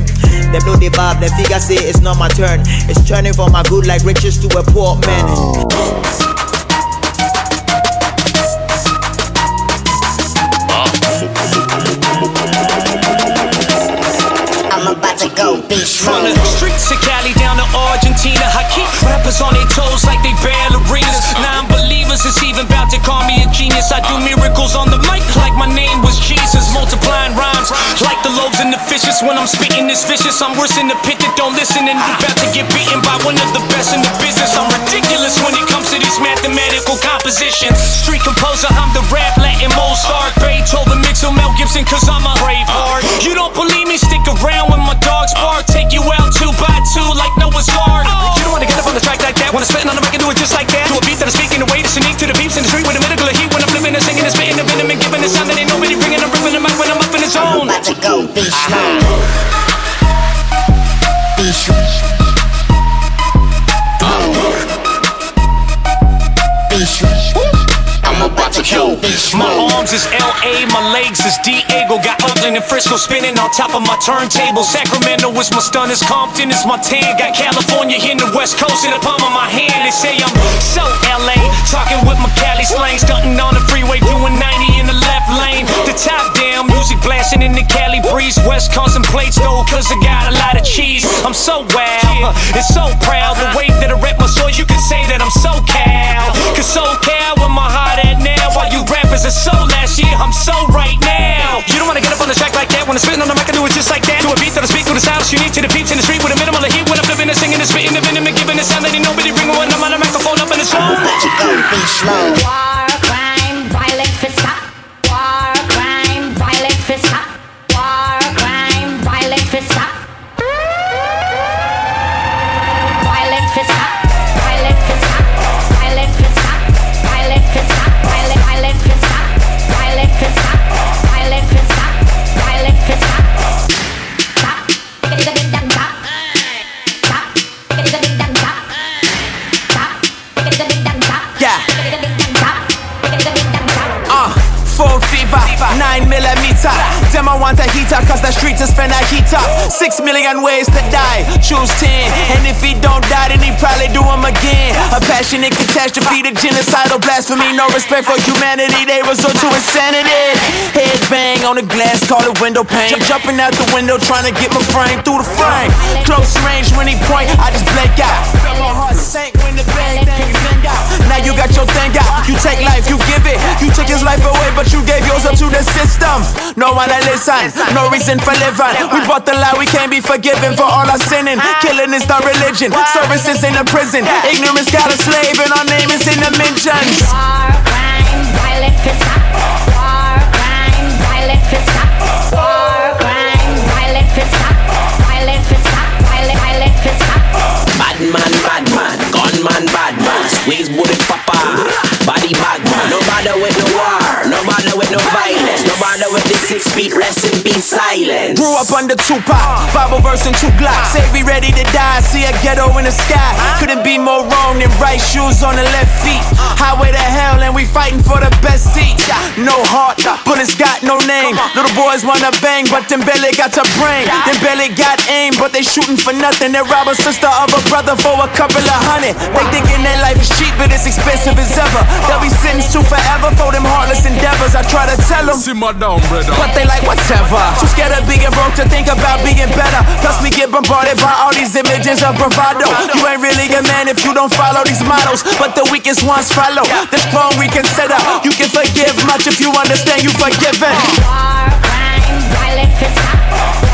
Them know they bob, them figure say it's not my turn. It's turning from my good like riches to a poor man. Oh. From the streets of Cali down to Argentina, I keep rappers on their toes like they ballerinas. Non-believers is even to call me a genius. I do miracles on the mic like my name was Jesus. Multiplying rhymes like the loaves and the fishes. When I'm spitting this vicious, I'm worse in the pit that don't listen and you about to get beaten by one of the best in the business. I'm ridiculous when it comes to these mathematical compositions. Street composer, I'm the rap Latin Mozart. Beethoven, mix with Mel Gibson, cause I'm a brave heart. You don't believe me? Stick around when my dogs bark. Take you out two by two like Noah's Ark. You don't wanna get up on the track like that. Wanna spit on the mic and do it just like that. Do a beat that I'm speaking the way that's unique to the beats in the street with a of heat. When I'm flipping and singing and spitting and venom and giving the sound that ain't nobody bringing. I'm ripping the mic when I'm up in the zone. About to go beast mode. LA, my legs is Diego. Got Oakland and Frisco spinning on top of my turntable. Sacramento is my stunners, Compton is my tan. Got California in the West Coast in the palm of my hand. They say I'm so LA, talking with my Cali slang, stunting on the freeway, doing 90 in the left lane. The top down, music blasting in the Cali breeze. West contemplates gold, cause I got a lot of cheese. I'm so wild uh, and so proud. The way that I rap my soul, you can say that I'm so cow. Cause so cow, where my heart at now? While you rappers are so last year, I'm so right now. You don't wanna get up on the track like that. When I'm spitting on the mic, I do it just like that. Do a beat that I speak with the sound you need to the beats in the street with a minimal of heat. When I'm living and singing and spitting the venom and giving the sound that ain't nobody ringing. when I'm on the microphone up in the slow. Them I want a heater, cause the streets is finna heat up. 6 million ways to die, choose 10. And if he don't die, then he probably do him again. A passionate catastrophe, the genocidal blasphemy. No respect for humanity, they resort to insanity. Head bang on the glass, call it window pane. Jumping out the window, trying to get my frame through the frame. Close range when he point, I just blank out. My heart sank when the bang thing bang out. Now you got your thing out. You take life, you give it. You took his life away, but you gave yours up to the system. No one listen, no reason for living. We bought the lie, we can't be forgiven for all our sinning. Killing is not religion, services in the prison. Ignorance got a slave, and our name is in the mentions. War, crime, violent fist up. War, crime, violent fist up. War, crime, violent fist up. Violent fist up. Violent, violent fist up. Bad man, bad man, gunman, bad man. Squeeze bullet papa, body bag man. No bother with no war, no bother with no violence, no bother with the six feet. Rest in peace, silence. Grew up under Tupac, Bible verse and two Glocks. Ah. Say we ready to die, see a ghetto in the sky. Ah. Couldn't be more wrong than right shoes on the left feet. Ah. Highway to hell, and we fighting for the best seat. No heart, bullets got no name. Little boys wanna bang, but them belly got a brain. Them belly got aim, but they shooting for nothing. They rob a sister of a brother for a couple of hundred. They thinking that life is cheap, but it's expensive as ever. They'll be sentenced to forever for them heartless endeavors. I try to tell them. Simmer down, brother. But they like whatever. Too scared of being broke to think about being better. Plus we get bombarded by all these images of bravado. You ain't really a man if you don't follow these models. But the weakest ones follow. The strong reconsider. You can forgive much if you understand you forgiven. War, crime, violent fist up. War,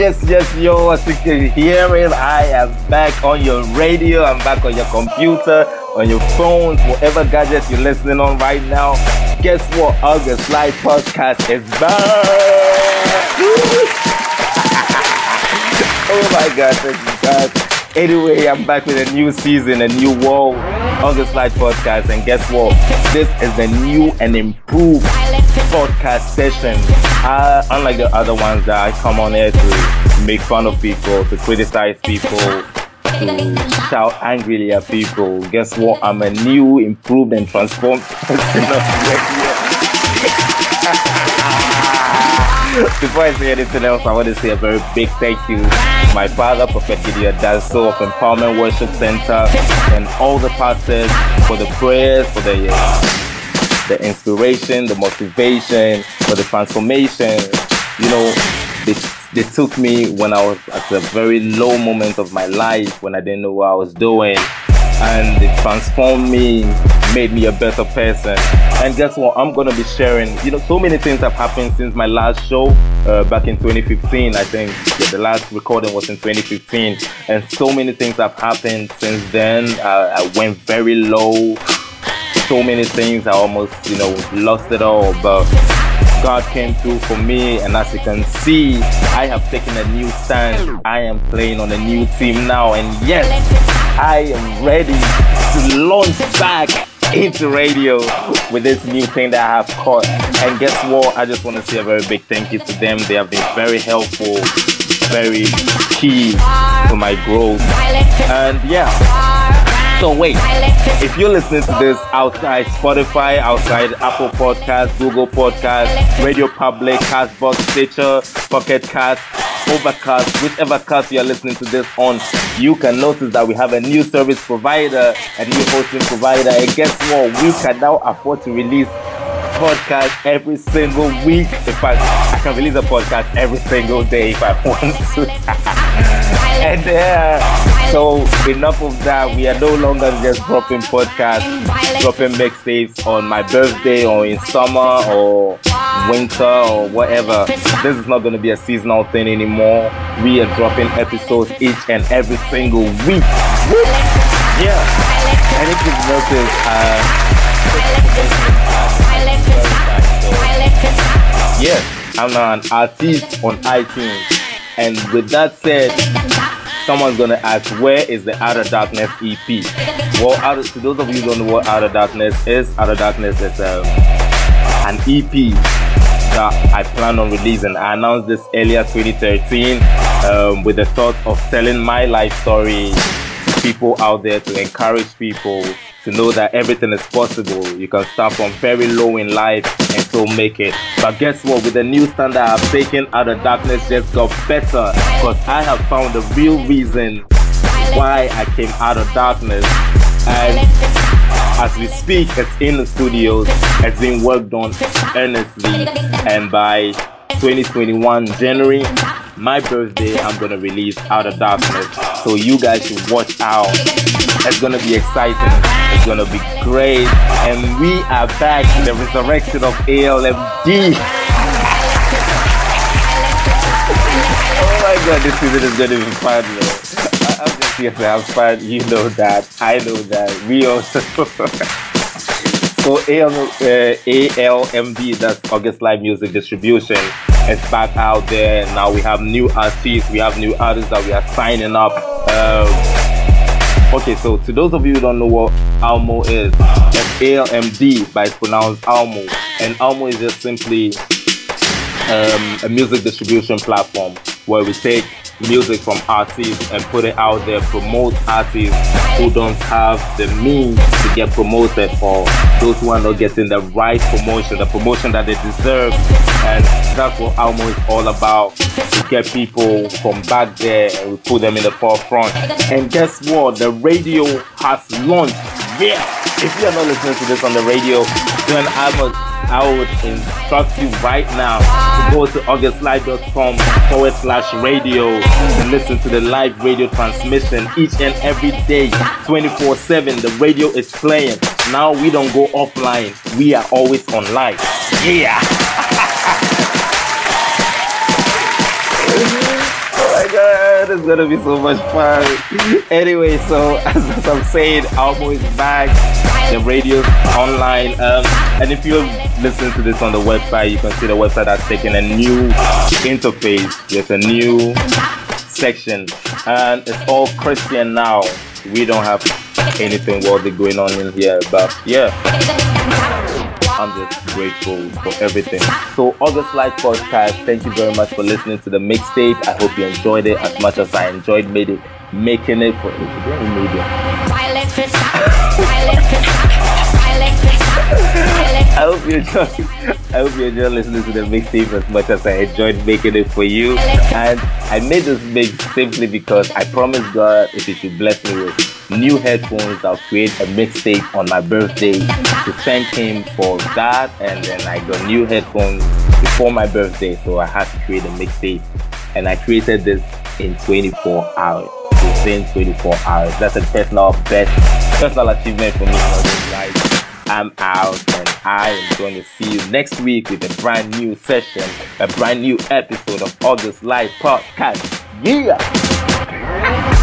Yes, yes, yo, as you can hear it, I am back on your radio, I'm back on your computer, on your phones, whatever gadgets you're listening on right now. Guess what? August Live Podcast is back! [laughs] oh my god, thank you God. Anyway, I'm back with a new season, a new world, August Live Podcast, and guess what? This is the new and improved podcast session. Uh, unlike the other ones that I come on here to make fun of people, to criticize people, to shout angrily at people. Guess what? I'm a new, improved, and transformed person. [laughs] Before I say anything else, I want to say a very big thank you my father, Prophet Gideon Dasso of Empowerment Worship Center, and all the pastors for the prayers, for the uh, the inspiration, the motivation, for the transformation. You know, they, they took me when I was at a very low moment of my life, when I didn't know what I was doing, and they transformed me, made me a better person. And guess what? I'm gonna be sharing. You know, so many things have happened since my last show uh, back in 2015. I think yeah, the last recording was in 2015, and so many things have happened since then. Uh, I went very low. So many things. I almost, you know, lost it all, but. God came through for me, and as you can see, I have taken a new stand. I am playing on a new team now, and yes, I am ready to launch back into radio with this new thing that I have caught. And guess what? I just want to say a very big thank you to them. They have been very helpful, very key to my growth. And yeah. So wait, if you're listening to this outside Spotify, outside Apple Podcasts, Google Podcasts, Radio Public, Castbox, Stitcher, Pocket Cast, Overcast, whichever cast you are listening to this on, you can notice that we have a new service provider, a new hosting provider, and guess what? We can now afford to release podcast every single week. In fact, I can release a podcast every single day if I want to. And uh, so enough of that. We are no longer just dropping podcasts, dropping mixtapes on my birthday or in summer or winter or whatever. This is not going to be a seasonal thing anymore. We are dropping episodes each and every single week. Yeah. And if you've noticed, uh, yeah, I'm an artist on iTunes. And with that said, someone's gonna ask, where is the Outer Darkness EP? Well, out to those of you who don't know what Outer Darkness is, Outer Darkness is um, an EP that I plan on releasing. I announced this earlier 2013 um, with the thought of telling my life story to people out there to encourage people to know that everything is possible. You can start from very low in life and still make it. But guess what? With the new standard I've taken out of darkness just got better because I have found the real reason why I came out of darkness. And as we speak, it's in the studios, it's being worked on earnestly, and by 2021 January, my birthday, I'm gonna release Out of Darkness. So you guys should watch out. It's gonna be exciting. It's gonna be great. And we are back in the resurrection of ALMD. oh my god, this season is gonna be fun. I'm just here to have fun. You know that. I know that. We also. [laughs] So uh, ALMD, that's August Live Music Distribution, is back out there. Now we have new artists, we have new artists that we are signing up. Um, okay, so to those of you who don't know what Almo is, it's ALMD, but it's pronounced Almo. And Almo is just simply um, a music distribution platform where we take music from artists and put it out there, promote artists who don't have the means to get promoted or those who are not getting the right promotion, the promotion that they deserve. And that's what Almo is all about to get people from back there and we put them in the forefront. And guess what? The radio has launched. Yeah! If you are not listening to this on the radio, then must I would instruct you right now to go to augustlive.com forward slash radio and listen to the live radio transmission each and every day, 24 7. The radio is playing. Now we don't go offline, we are always online. Yeah. [laughs] God, it's gonna be so much fun. Anyway, so as, [laughs] as I'm saying, Almo is back. The radio's online. Um, and if you're listening to this on the website, you can see the website has taken a new interface. There's a new section, and it's all Christian now. We don't have anything worldly going on in here, but yeah. I'm just grateful for everything. So, August Live Podcast, thank you very much for listening to the mixtape. I hope you enjoyed it as much as I enjoyed made it, making it for I hope you enjoy. I hope you enjoy listening to the mixtape as much as I enjoyed making it for you. And I made this mix simply because I promised God if He should bless me with new headphones, I'll create a mixtape on my birthday to thank Him for that. And then I got new headphones before my birthday, so I had to create a mixtape. And I created this in 24 hours. Within 24 hours. That's a personal best, personal achievement for me. I'm out and I am going to see you next week with a brand new session, a brand new episode of August Live Podcast. Yeah!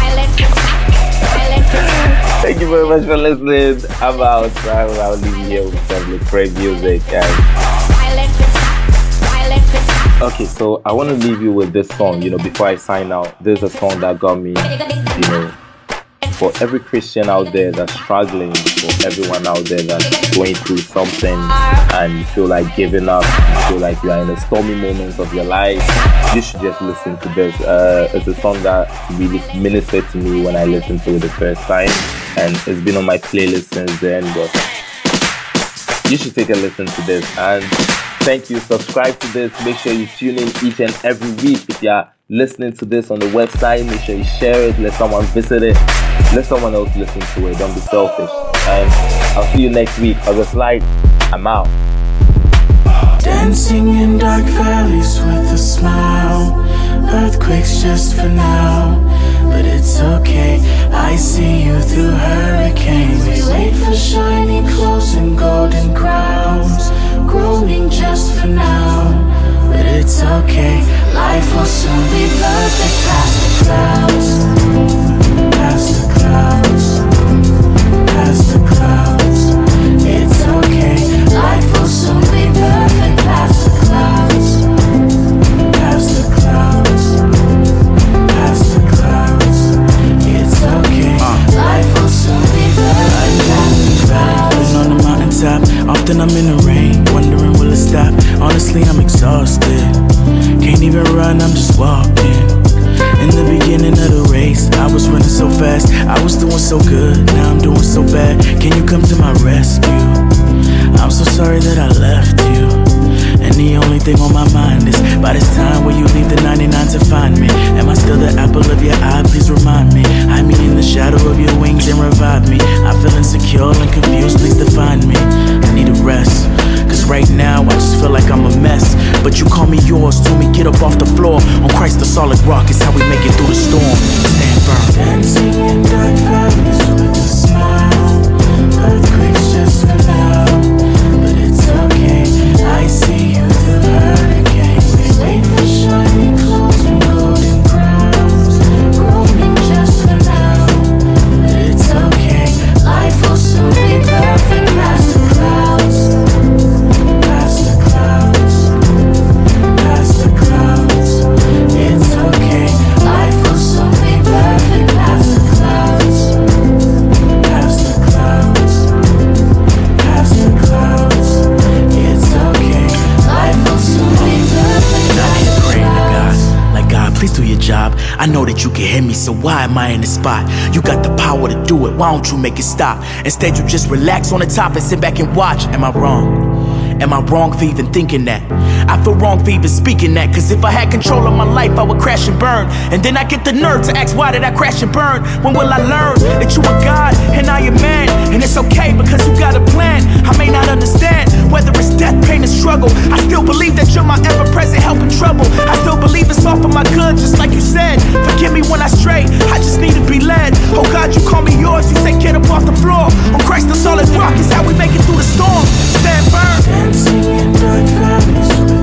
Thank you very much for listening. I'm out. I'll leave you here with some great music. And Okay, so I want to leave you with this song. You know, before I sign out, there's a song that got me. You know, for every Christian out there that's struggling, for everyone out there that's going through something and you feel like giving up, you feel like you are in the stormy moments of your life, you should just listen to this. Uh, it's a song that really ministered to me when I listened to it the first time, and it's been on my playlist since then. But you should take a listen to this. And thank you. Subscribe to this. Make sure you tune in each and every week. If you're listening to this on the website, make sure you share it, let someone visit it, let someone else listen to it. Don't be selfish. And I'll see you next week. I August Live, I'm out. Dancing in dark valleys with a smile. Earthquakes just for now, but it's okay. I see you through hurricanes. We wait for shiny clothes and golden crowns. Groaning just for now, but it's okay. Life will soon be perfect past the clouds. Often I'm in the rain, wondering will it stop. Honestly, I'm exhausted. Can't even run, I'm just walking. In the beginning of the race, I was running so fast. I was doing so good, now I'm doing so bad. Can you come to my rescue? I'm so sorry that I left you. And the only thing on my mind is by this time will you leave the 99 to find me? Am I still the apple of your eye? Please remind me. Hide me in the shadow of your wings and revive me. I feel insecure and confused, please define me. I need a rest. Cause right now I just feel like I'm a mess. But you call me yours, told me get up off the floor. On Christ the solid rock is how we make it through the storm. Stand firm. Dancing in dark valleys with a hurricanes. We wait for shiny so why am I in the spot? You got the power to do it, why don't you make it stop? Instead, you just relax on the top and sit back and watch. Am I wrong? Am I wrong for even thinking that? I feel wrong for even speaking that. Cause if I had control of my life, I would crash and burn. And then I get the nerve to ask, why did I crash and burn? When will I learn that you are God and I am man? And it's okay because you got a plan. I may not understand whether it's death, pain, or struggle. I still believe that you're my ever present help in trouble. I still believe it's all for my good, just like you said. Forgive me when I stray, I just need to be led. Oh God, you call me yours, you say get up off the floor. On Christ, the solid rock is how we make it through the storm. Stand firm. Dancing in dark valleys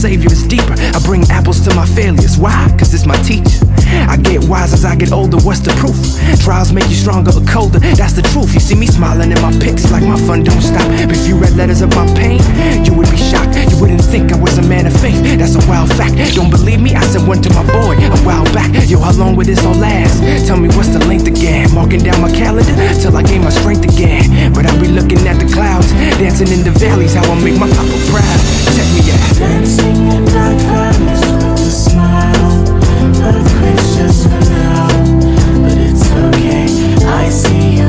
savior is deeper. I bring apples to my failures. Why? Cause it's my teacher. I get wise as I get older, what's the proof? Trials make you stronger or colder, that's the truth. You see me smiling in my pics like my fun don't stop. If you read letters about pain, wild fact. Don't believe me? I said one to my boy a while back. Yo, how long will this all last? Tell me what's the length again? Marking down my calendar till I gain my strength again. But I'll be looking at the clouds, dancing in the valleys, how I make my papa proud. Check me out. Dancing in dark valleys with a smile. Earthquakes just for now, but it's okay. I see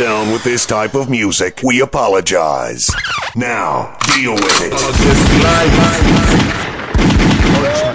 down with this type of music, we apologize. Now, deal with it.